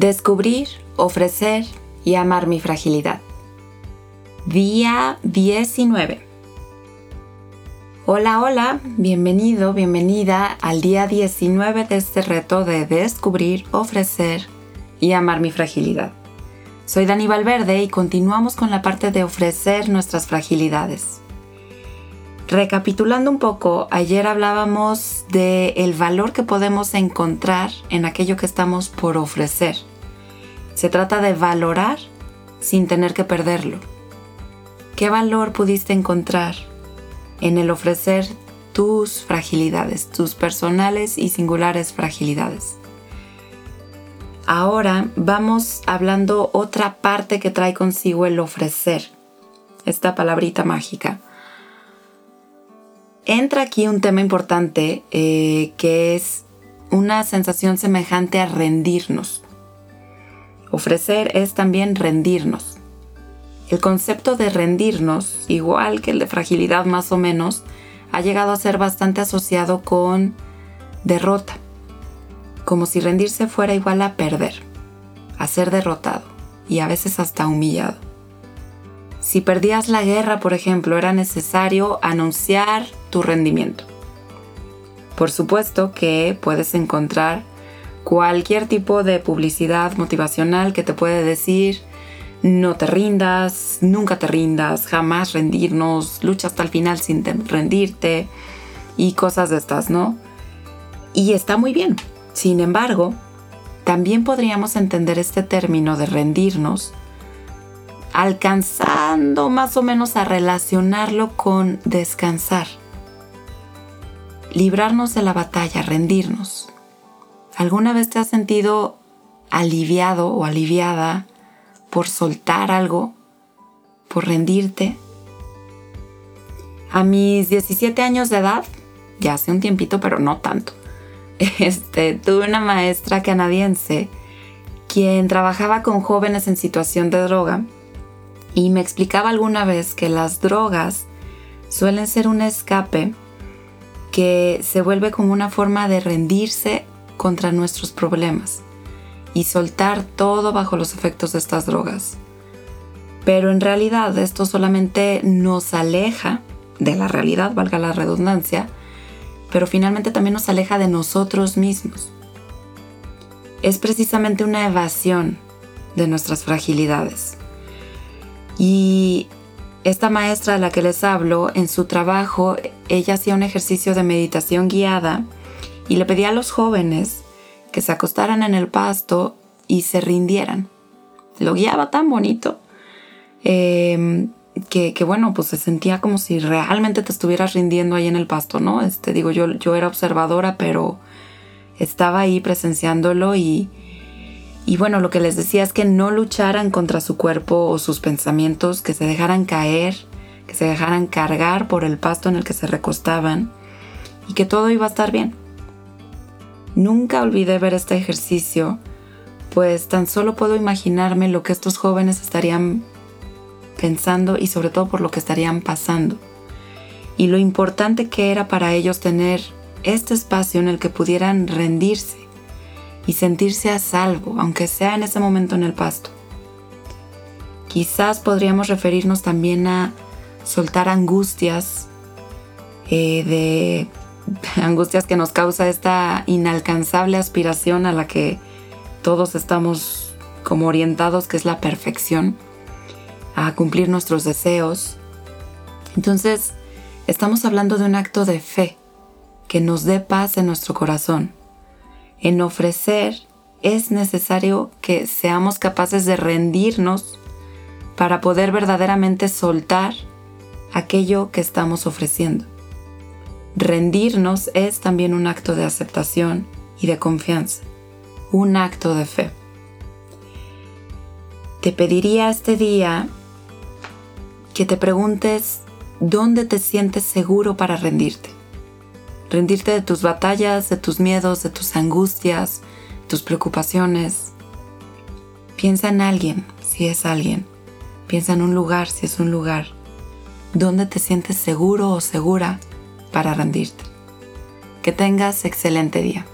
Descubrir, ofrecer y amar mi fragilidad. Día 19. Hola, hola, bienvenido, bienvenida al día 19 de este reto de descubrir, ofrecer y amar mi fragilidad. Soy Dani Valverde y continuamos con la parte de ofrecer nuestras fragilidades. Recapitulando un poco, ayer hablábamos de el valor que podemos encontrar en aquello que estamos por ofrecer. Se trata de valorar sin tener que perderlo. ¿Qué valor pudiste encontrar en el ofrecer tus fragilidades, tus personales y singulares fragilidades? Ahora vamos hablando otra parte que trae consigo el ofrecer, esta palabrita mágica entra aquí un tema importante eh, que es una sensación semejante a rendirnos. Ofrecer es también rendirnos. El concepto de rendirnos, igual que el de fragilidad más o menos, ha llegado a ser bastante asociado con derrota, como si rendirse fuera igual a perder, a ser derrotado y a veces hasta humillado. Si perdías la guerra, por ejemplo, era necesario anunciar tu rendimiento. Por supuesto que puedes encontrar cualquier tipo de publicidad motivacional que te puede decir no te rindas, nunca te rindas, jamás rendirnos, lucha hasta el final sin rendirte y cosas de estas, ¿no? Y está muy bien. Sin embargo, también podríamos entender este término de rendirnos alcanzando más o menos a relacionarlo con descansar librarnos de la batalla, rendirnos. ¿Alguna vez te has sentido aliviado o aliviada por soltar algo, por rendirte? A mis 17 años de edad, ya hace un tiempito, pero no tanto, este, tuve una maestra canadiense quien trabajaba con jóvenes en situación de droga y me explicaba alguna vez que las drogas suelen ser un escape que se vuelve como una forma de rendirse contra nuestros problemas y soltar todo bajo los efectos de estas drogas. Pero en realidad esto solamente nos aleja de la realidad, valga la redundancia, pero finalmente también nos aleja de nosotros mismos. Es precisamente una evasión de nuestras fragilidades. Y esta maestra a la que les hablo, en su trabajo, ella hacía un ejercicio de meditación guiada y le pedía a los jóvenes que se acostaran en el pasto y se rindieran. Lo guiaba tan bonito em, que, bueno, pues se sentía como si realmente te estuvieras rindiendo ahí en el pasto, ¿no? Este, digo, yo, yo era observadora, pero estaba ahí presenciándolo y, y bueno, lo que les decía es que no lucharan contra su cuerpo o sus pensamientos, que se dejaran caer, que se dejaran cargar por el pasto en el que se recostaban y que todo iba a estar bien. Nunca olvidé ver este ejercicio, pues tan solo puedo imaginarme lo que estos jóvenes estarían pensando y sobre todo por lo que estarían pasando. Y lo importante que era para ellos tener este espacio en el que pudieran rendirse y sentirse a salvo, aunque sea en ese momento en el pasto. Quizás podríamos referirnos también a soltar angustias, eh, de angustias que nos causa esta inalcanzable aspiración a la que todos estamos como orientados, que es la perfección, a cumplir nuestros deseos. Entonces, estamos hablando de un acto de fe que nos dé paz en nuestro corazón en ofrecer, es necesario que seamos capaces de rendirnos para poder verdaderamente soltar aquello que estamos ofreciendo. Rendirnos es también un acto de aceptación y de confianza, un acto de fe. Te pediría este día que te preguntes dónde te sientes seguro para rendirte rendirte de tus batallas, de tus miedos, de tus angustias, tus preocupaciones. Piensa en alguien, si es alguien. Piensa en un lugar, si es un lugar. ¿Dónde te sientes seguro o segura para rendirte? Que tengas excelente día.